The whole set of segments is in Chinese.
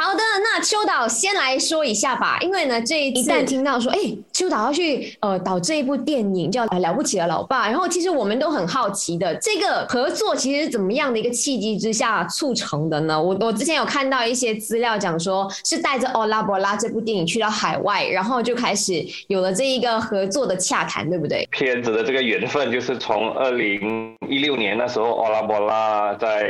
好的，那秋导先来说一下吧，因为呢，这一次一旦听到说，哎，秋导要去呃导这一部电影叫《了不起的老爸》，然后其实我们都很好奇的，这个合作其实怎么样的一个契机之下促成的呢？我我之前有看到一些资料讲说，是带着《欧拉伯拉》这部电影去到海外，然后就开始有了这一个合作的洽谈，对不对？片子的这个缘分就是从二零一六年那时候，《欧拉伯拉》在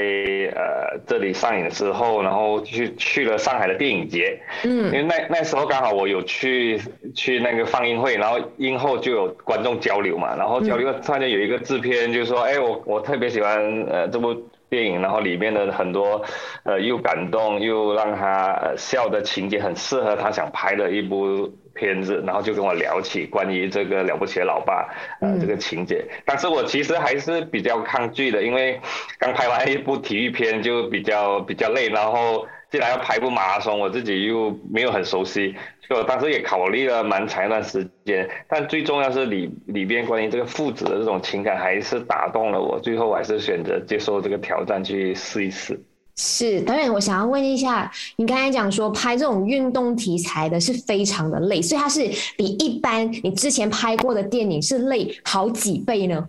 呃这里上映之后，然后去去。了上海的电影节，嗯，因为那那时候刚好我有去去那个放映会，然后映后就有观众交流嘛，然后交流突然间有一个制片就说，哎，我我特别喜欢呃这部电影，然后里面的很多呃又感动又让他笑的情节很适合他想拍的一部片子，然后就跟我聊起关于这个了不起的老爸呃这个情节，但是我其实还是比较抗拒的，因为刚拍完一部体育片就比较比较累，然后。既然要排部马拉松，我自己又没有很熟悉，就当时也考虑了蛮长一段时间。但最重要是里里边关于这个父子的这种情感，还是打动了我。最后我还是选择接受这个挑战去试一试。是导演，我想要问一下，你刚才讲说拍这种运动题材的是非常的累，所以它是比一般你之前拍过的电影是累好几倍呢？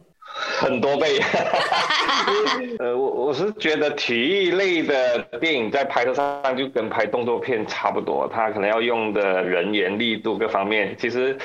很多倍，呃，我我是觉得体育类的电影在拍摄上就跟拍动作片差不多，它可能要用的人员力度各方面，其实，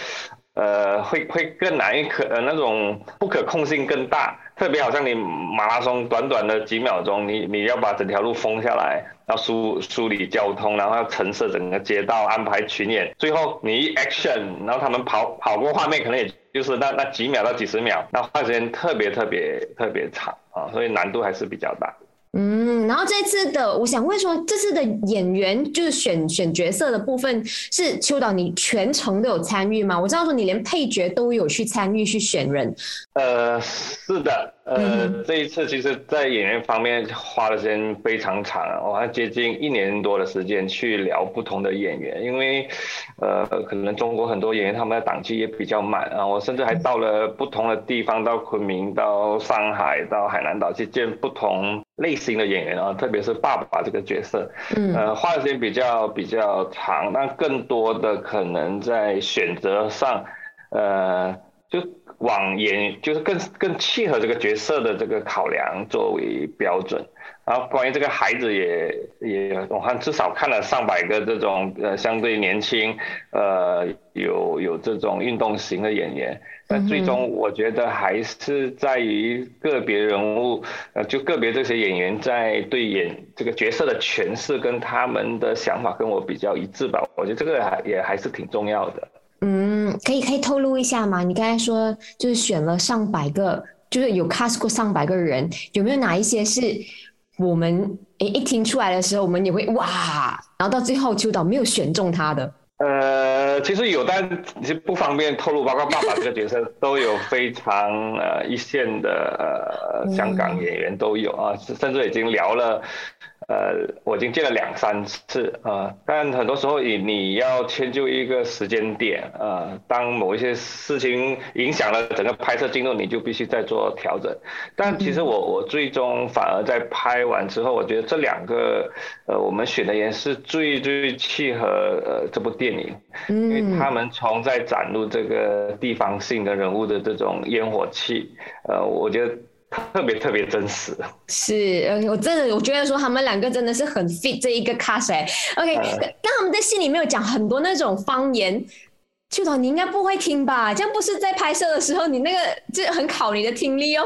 呃，会会更难，可呃那种不可控性更大。特别好像你马拉松短短的几秒钟，你你要把整条路封下来，要梳梳理交通，然后要陈设整个街道，安排群演，最后你一 action，然后他们跑跑过画面，可能也就是那那几秒到几十秒，那花时间特别特别特别长啊，所以难度还是比较大。嗯，然后这次的，我想问说，这次的演员就是选选角色的部分，是秋导你全程都有参与吗？我知道说你连配角都有去参与去选人。呃，是的。呃，这一次其实，在演员方面花的时间非常长，我还接近一年多的时间去聊不同的演员，因为，呃，可能中国很多演员他们的档期也比较满啊，我甚至还到了不同的地方，到昆明、到上海、到海南岛去见不同类型的演员啊，特别是爸爸这个角色，嗯，呃，花的时间比较比较长，那更多的可能在选择上，呃，就。往演就是更更契合这个角色的这个考量作为标准，然后关于这个孩子也也我看至少看了上百个这种呃相对年轻呃有有这种运动型的演员，那最终我觉得还是在于个别人物呃就个别这些演员在对演这个角色的诠释跟他们的想法跟我比较一致吧，我觉得这个还也还是挺重要的。嗯，可以可以透露一下吗？你刚才说就是选了上百个，就是有 cast 过上百个人，有没有哪一些是我们诶一听出来的时候，我们也会哇，然后到最后秋导没有选中他的？呃，其实有，但其实不方便透露。包括爸爸这个角色都有非常呃一线的呃香港演员都有啊，甚至已经聊了。呃，我已经见了两三次啊，但很多时候你你要迁就一个时间点啊，当某一些事情影响了整个拍摄进度，你就必须再做调整。但其实我我最终反而在拍完之后，我觉得这两个呃我们选的人是最最契合呃这部电影，因为他们从在展露这个地方性的人物的这种烟火气，呃，我觉得。特别特别真实，是，我真的我觉得说他们两个真的是很 fit 这一个 cast。OK，但他们在戏里面有讲很多那种方言，秋导你应该不会听吧？这样不是在拍摄的时候你那个就很考你的听力哦。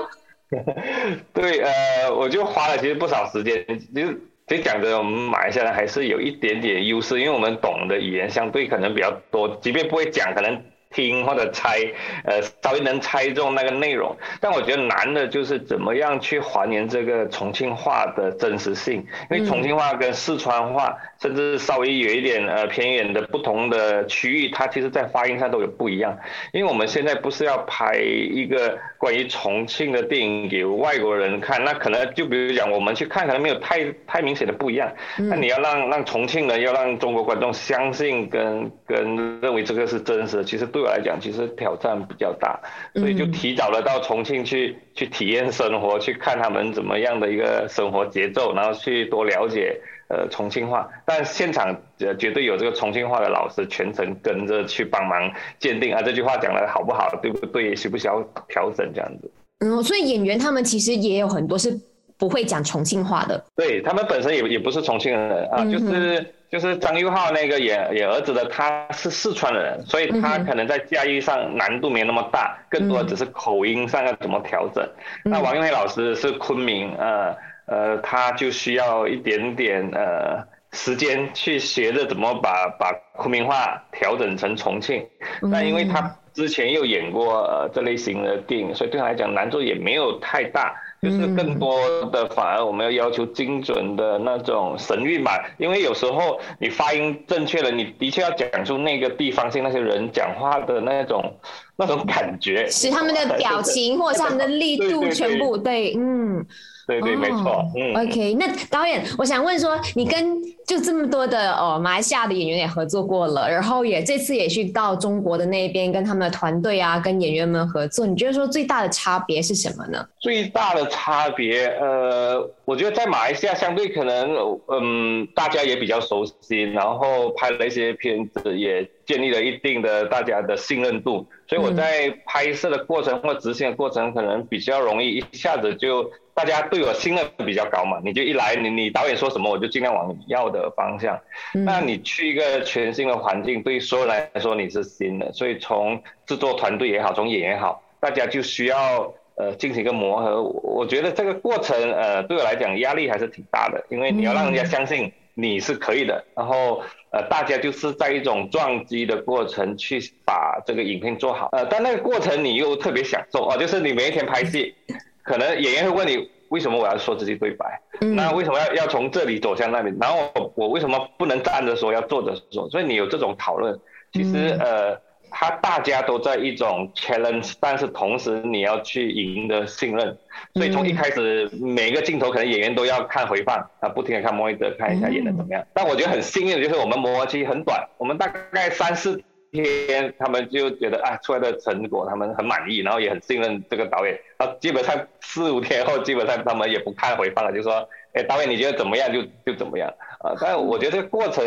对，呃，我就花了其实不少时间，就就讲着我们马来西亚人还是有一点点优势，因为我们懂的语言相对可能比较多，即便不会讲，可能。听或者猜，呃，稍微能猜中那个内容，但我觉得难的就是怎么样去还原这个重庆话的真实性，因为重庆话跟四川话，甚至稍微有一点呃偏远的不同的区域，它其实在发音上都有不一样。因为我们现在不是要拍一个关于重庆的电影给外国人看，那可能就比如讲我们去看，可能没有太太明显的不一样。那你要让让重庆人，要让中国观众相信跟跟认为这个是真实的，其实。对我来讲，其实挑战比较大，所以就提早了到重庆去去体验生活，去看他们怎么样的一个生活节奏，然后去多了解呃重庆话，但现场呃绝对有这个重庆话的老师全程跟着去帮忙鉴定啊，这句话讲的好不好，对不对，需不需要调整这样子。嗯，所以演员他们其实也有很多是不会讲重庆话的。对他们本身也也不是重庆人啊，就是就是张佑浩那个演演儿子的，他是四川的人，所以他可能在驾驭上难度没那么大，更多的只是口音上要怎么调整。那王永黑老师是昆明，呃呃，他就需要一点点呃时间去学着怎么把把昆明话调整成重庆。那因为他。之前又演过呃这类型的电影，所以对他来讲难度也没有太大，就是更多的反而我们要要求精准的那种神韵吧，因为有时候你发音正确了，你的确要讲出那个地方性那些人讲话的那种那种感觉，使他们的表情或者他们的力度全部对，嗯。对对，没错。嗯，OK，那导演，我想问说，你跟就这么多的哦马来西亚的演员也合作过了，然后也这次也去到中国的那边跟他们的团队啊，跟演员们合作，你觉得说最大的差别是什么呢？最大的差别，呃，我觉得在马来西亚相对可能，嗯，大家也比较熟悉，然后拍了一些片子，也建立了一定的大家的信任度，所以我在拍摄的过程或执行的过程，可能比较容易一下子就。大家对我信任比较高嘛，你就一来，你你导演说什么，我就尽量往你要的方向。那你去一个全新的环境，对所有人来说你是新的，所以从制作团队也好，从演员也好，大家就需要呃进行一个磨合。我觉得这个过程呃对我来讲压力还是挺大的，因为你要让人家相信你是可以的，然后呃大家就是在一种撞击的过程去把这个影片做好。呃，但那个过程你又特别享受啊，就是你每一天拍戏。可能演员会问你为什么我要说这些对白？那为什么要要从这里走向那里？然后我为什么不能站着说，要坐着说？所以你有这种讨论，其实呃，他大家都在一种 challenge，但是同时你要去赢得信任。所以从一开始每个镜头可能演员都要看回放啊，不停的看莫伊德看一下演的怎么样。但我觉得很幸运的就是我们磨合期很短，我们大概三四。天，他们就觉得啊，出来的成果他们很满意，然后也很信任这个导演。啊，基本上四五天后，基本上他们也不看回放了，就说，哎，导演你觉得怎么样就就怎么样啊。但我觉得这个过程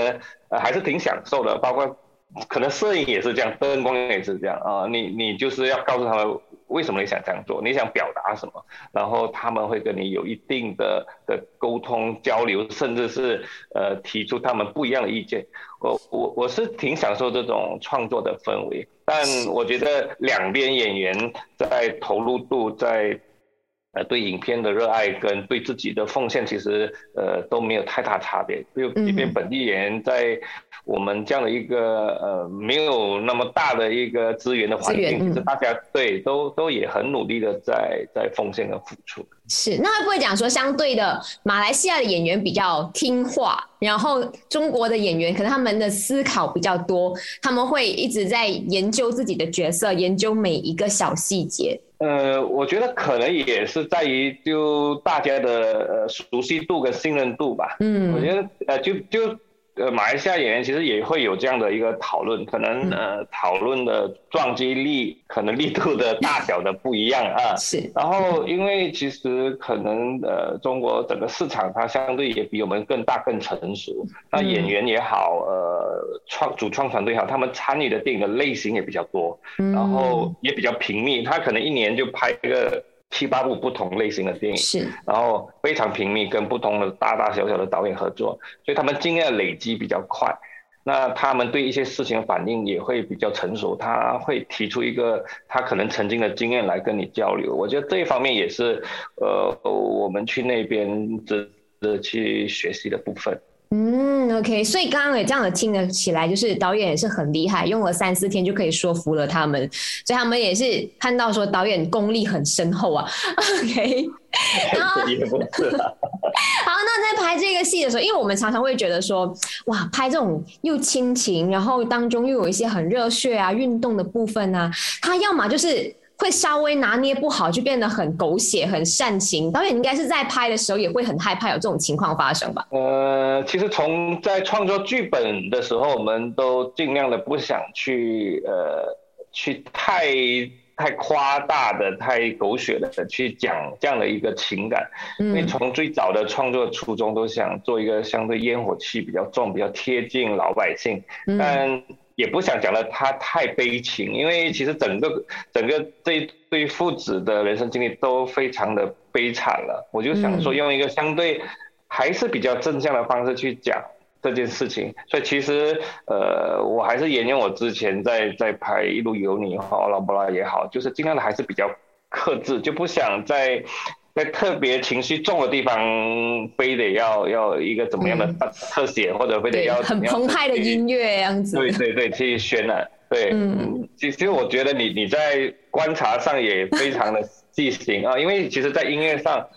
呃还是挺享受的，包括可能摄影也是这样，灯光也是这样啊。你你就是要告诉他们。为什么你想这样做？你想表达什么？然后他们会跟你有一定的的沟通交流，甚至是呃提出他们不一样的意见。我我我是挺享受这种创作的氛围，但我觉得两边演员在投入度在。呃，对影片的热爱跟对自己的奉献，其实呃都没有太大差别。就即便本地人在我们这样的一个呃没有那么大的一个资源的环境，其实大家对都都也很努力的在在奉献和付出。是，那会不会讲说，相对的马来西亚的演员比较听话，然后中国的演员可能他们的思考比较多，他们会一直在研究自己的角色，研究每一个小细节。呃，我觉得可能也是在于就大家的呃熟悉度跟信任度吧。嗯，我觉得呃就就。呃，马来西亚演员其实也会有这样的一个讨论，可能呃讨论的撞击力、可能力度的大小的不一样啊。是。然后，因为其实可能呃中国整个市场它相对也比我们更大、更成熟。那演员也好，呃创主创团队也好，他们参与的电影的类型也比较多，然后也比较频密，他可能一年就拍一个。七八部不同类型的电影，是，然后非常频密，跟不同的大大小小的导演合作，所以他们经验累积比较快，那他们对一些事情的反应也会比较成熟，他会提出一个他可能曾经的经验来跟你交流，我觉得这一方面也是，呃，我们去那边值得去学习的部分。嗯，OK，所以刚刚也这样的听得起来，就是导演也是很厉害，用了三四天就可以说服了他们，所以他们也是看到说导演功力很深厚啊。OK，然 后好，那在拍这个戏的时候，因为我们常常会觉得说，哇，拍这种又亲情，然后当中又有一些很热血啊、运动的部分啊，他要么就是。会稍微拿捏不好，就变得很狗血、很煽情。导演应该是在拍的时候也会很害怕有这种情况发生吧？呃，其实从在创作剧本的时候，我们都尽量的不想去呃去太太夸大的、太狗血的去讲这样的一个情感。因为从最早的创作初衷都想做一个相对烟火气比较重、比较贴近老百姓，但也不想讲的他太悲情，因为其实整个整个这一对父子的人生经历都非常的悲惨了。我就想说用一个相对还是比较正向的方式去讲。这件事情，所以其实，呃，我还是沿用我之前在在拍《一路有你》好，老布拉也好，就是尽量的还是比较克制，就不想在在特别情绪重的地方，非得要要一个怎么样的特写，或者非得要很澎湃的音乐样子。对对对，去渲染。对，嗯，其实我觉得你你在观察上也非常的细心啊，因为其实，在音乐上。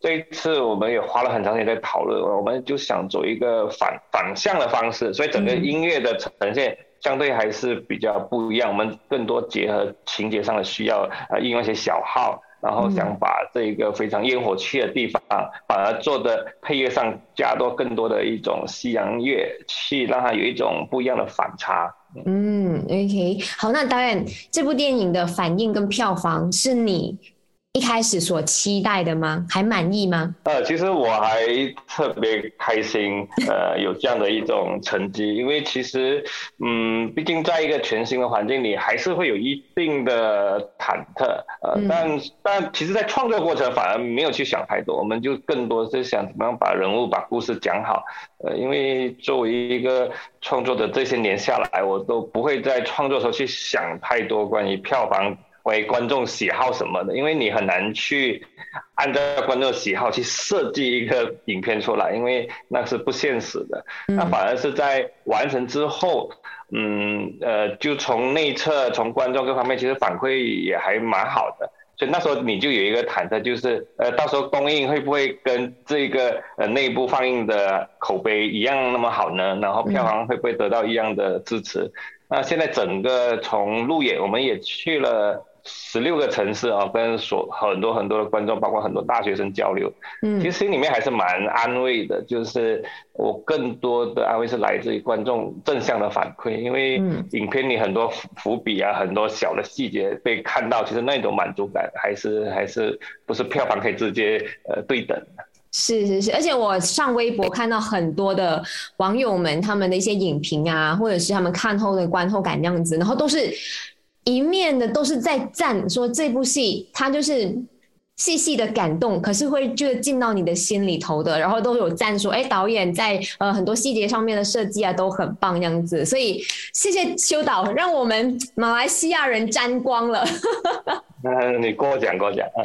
这一次我们也花了很长时间在讨论，我们就想走一个反反向的方式，所以整个音乐的呈现相对还是比较不一样。我们更多结合情节上的需要，啊，应用一些小号，然后想把这个非常烟火气的地方，反而做的配乐上加多更多的一种西洋乐器，让它有一种不一样的反差。嗯，OK，好，那导演这部电影的反应跟票房是你。一开始所期待的吗？还满意吗？呃，其实我还特别开心，呃，有这样的一种成绩，因为其实，嗯，毕竟在一个全新的环境里，还是会有一定的忐忑，呃，但但其实，在创作过程反而没有去想太多，我们就更多是想怎么样把人物、把故事讲好，呃，因为作为一个创作者，这些年下来，我都不会在创作时候去想太多关于票房。为观众喜好什么的，因为你很难去按照观众喜好去设计一个影片出来，因为那是不现实的。那反而是在完成之后，嗯呃，就从内测、从观众各方面，其实反馈也还蛮好的。所以那时候你就有一个忐忑，就是呃，到时候公映会不会跟这个呃内部放映的口碑一样那么好呢？然后票房会不会得到一样的支持？那现在整个从路演，我们也去了。十六个城市啊，跟所很多很多的观众，包括很多大学生交流，嗯，其实心里面还是蛮安慰的。就是我更多的安慰是来自于观众正向的反馈，因为影片里很多伏笔啊，很多小的细节被看到，其实那种满足感还是还是不是票房可以直接呃对等的。是是是，而且我上微博看到很多的网友们他们的一些影评啊，或者是他们看后的观后感这样子，然后都是。一面的都是在赞，说这部戏它就是细细的感动，可是会就进到你的心里头的，然后都有赞说，哎，导演在呃很多细节上面的设计啊都很棒这样子，所以谢谢修导，让我们马来西亚人沾光了。嗯，你过奖过奖啊，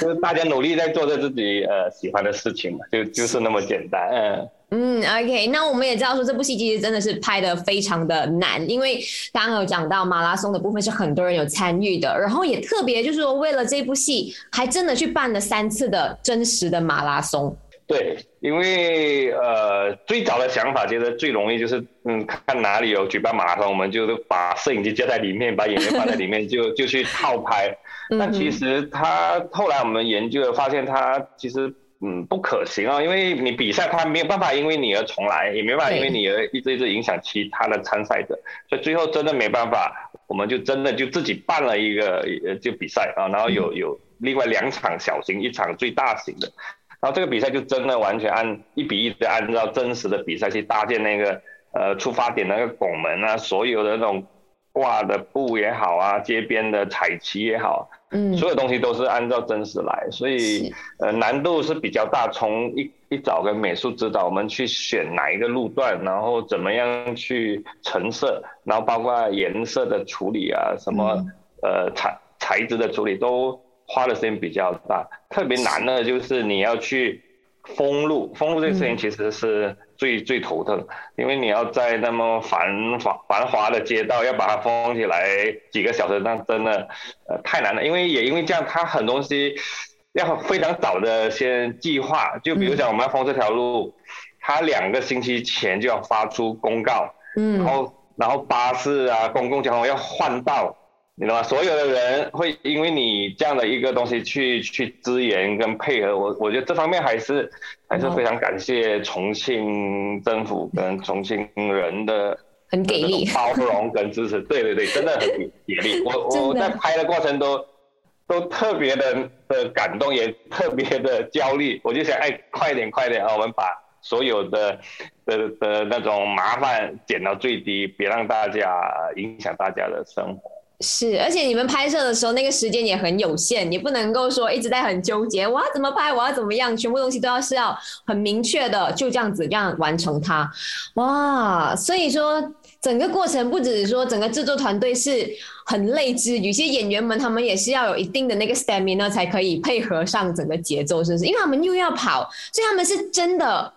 就就大家努力在做着自己呃 喜欢的事情嘛，就就是那么简单，嗯。嗯，OK，那我们也知道说这部戏其实真的是拍的非常的难，因为刚刚有讲到马拉松的部分是很多人有参与的，然后也特别就是说为了这部戏还真的去办了三次的真实的马拉松。对，因为呃最早的想法觉得最容易就是嗯看哪里有举办马拉松，我们就把摄影机接在里面，把演员放在里面就就去套拍。但其实他后来我们研究了发现，他其实。嗯，不可行啊，因为你比赛他没有办法因为你而重来，也没办法因为你而一直一直影响其他的参赛者，所以最后真的没办法，我们就真的就自己办了一个呃就比赛啊，然后有有另外两场小型，一场最大型的，然后这个比赛就真的完全按一比一的按照真实的比赛去搭建那个呃出发点那个拱门啊，所有的那种。挂的布也好啊，街边的彩旗也好，嗯，所有东西都是按照真实来，所以呃难度是比较大。从一一早跟美术指导我们去选哪一个路段，然后怎么样去成色，然后包括颜色的处理啊，什么呃材材质的处理都花的时间比较大。特别难的就是你要去封路，封路这个事情其实是。最最头疼，因为你要在那么繁华繁华的街道要把它封起来几个小时，那真的呃太难了。因为也因为这样，它很多东西要非常早的先计划。就比如讲，我们要封这条路，它两个星期前就要发出公告，嗯，然后然后巴士啊、公共交通要换道。你知道吗？所有的人会因为你这样的一个东西去去支援跟配合，我我觉得这方面还是还是非常感谢重庆政府跟重庆人的很给力，包容跟支持，对对对，真的很给给力。我 我在拍的过程都都特别的的感动，也特别的焦虑。我就想，哎，快点快点啊，我们把所有的的的那种麻烦减到最低，别让大家影响大家的生活。是，而且你们拍摄的时候，那个时间也很有限，你不能够说一直在很纠结，我要怎么拍，我要怎么样，全部东西都要是要很明确的，就这样子这样完成它。哇，所以说整个过程不只是说整个制作团队是很累之，有些演员们他们也是要有一定的那个 stamina 才可以配合上整个节奏，是不是？因为他们又要跑，所以他们是真的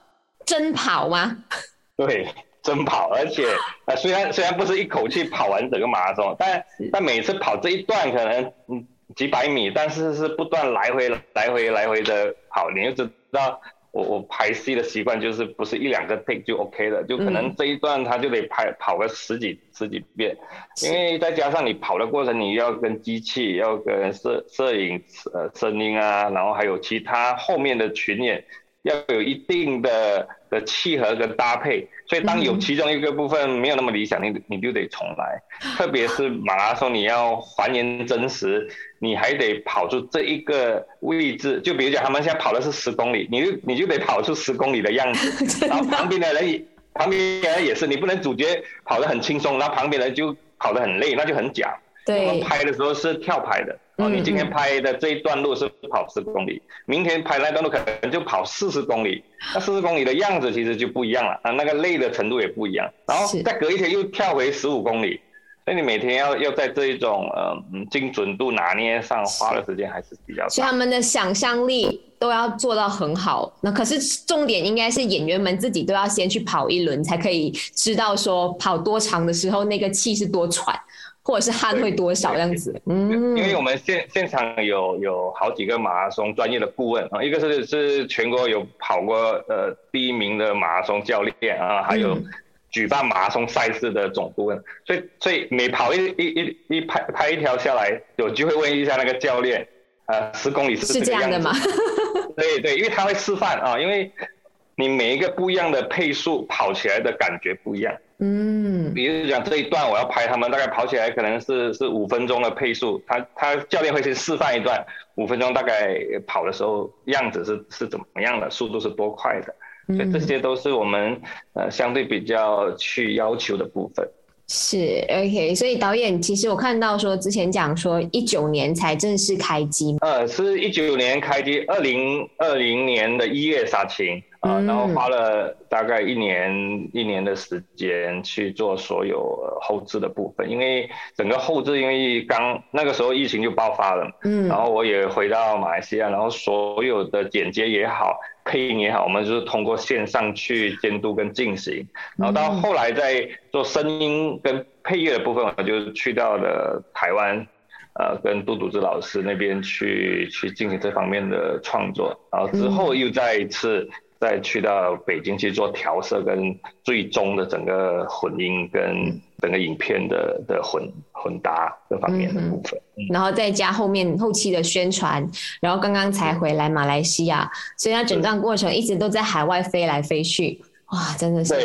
真跑吗？对。真跑，而且 呃，虽然虽然不是一口气跑完整个马拉松，但但每次跑这一段可能嗯几百米，但是是不断来回来回来回的跑，你就知道我我排戏的习惯就是不是一两个 take 就 OK 了，就可能这一段他就得拍跑个十几十几遍，因为再加上你跑的过程，你要跟机器，要跟摄摄影呃声音啊，然后还有其他后面的群演。要有一定的的契合跟搭配，所以当有其中一个部分没有那么理想，你你就得重来。特别是马拉松，你要还原真实，你还得跑出这一个位置。就比如讲，他们现在跑的是十公里，你就你就得跑出十公里的样子。然后旁边的人，旁边人也是，你不能主角跑得很轻松，然后旁边人就跑得很累，那就很假。对。我们拍的时候是跳拍的。哦，你今天拍的这一段路是跑十公里，明天拍那段路可能就跑四十公里，那四十公里的样子其实就不一样了啊，那个累的程度也不一样。然后再隔一天又跳回十五公里，所以你每天要要在这一种呃精准度拿捏上花的时间还是比较。所以他们的想象力都要做到很好。那可是重点应该是演员们自己都要先去跑一轮，才可以知道说跑多长的时候那个气是多喘。或者是汗会多少这样子？嗯，因为我们现现场有有好几个马拉松专业的顾问啊，一个是是全国有跑过呃第一名的马拉松教练啊，还有举办马拉松赛事的总顾问，所以所以每跑一一一一拍拍一条下来，有机会问一下那个教练，呃，十公里是这样的吗？对对，因为他会示范啊，因为你每一个不一样的配速跑起来的感觉不一样。嗯，比如讲这一段我要拍他们大概跑起来可能是是五分钟的配速，他他教练会先示范一段五分钟大概跑的时候样子是是怎么样的，速度是多快的，所以这些都是我们呃相对比较去要求的部分。是 OK，所以导演其实我看到说之前讲说一九年才正式开机，呃，是一九年开机，二零二零年的一月杀青。啊，然后花了大概一年一年的时间去做所有后置的部分，因为整个后置，因为刚那个时候疫情就爆发了，嗯，然后我也回到马来西亚，然后所有的剪接也好，配音也好，我们就是通过线上去监督跟进行，然后到后来在做声音跟配乐的部分，我就去到了台湾。呃，跟杜笃之老师那边去去进行这方面的创作，然后之后又再一次再去到北京去做调色跟最终的整个混音跟整个影片的的混混搭这方面的部分，然后再加后面后期的宣传，然后刚刚才回来马来西亚，所以他整段过程一直都在海外飞来飞去，哇，真的是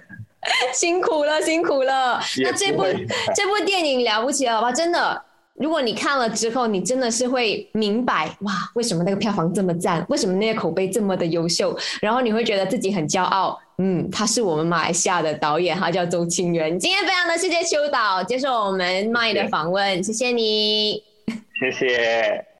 辛苦了，辛苦了。那这部这部电影了不起了吧？真的。如果你看了之后，你真的是会明白哇，为什么那个票房这么赞，为什么那些口碑这么的优秀，然后你会觉得自己很骄傲。嗯，他是我们马来西亚的导演，他叫周清源。今天非常的谢谢邱导接受我们麦的访问，谢谢你，谢谢。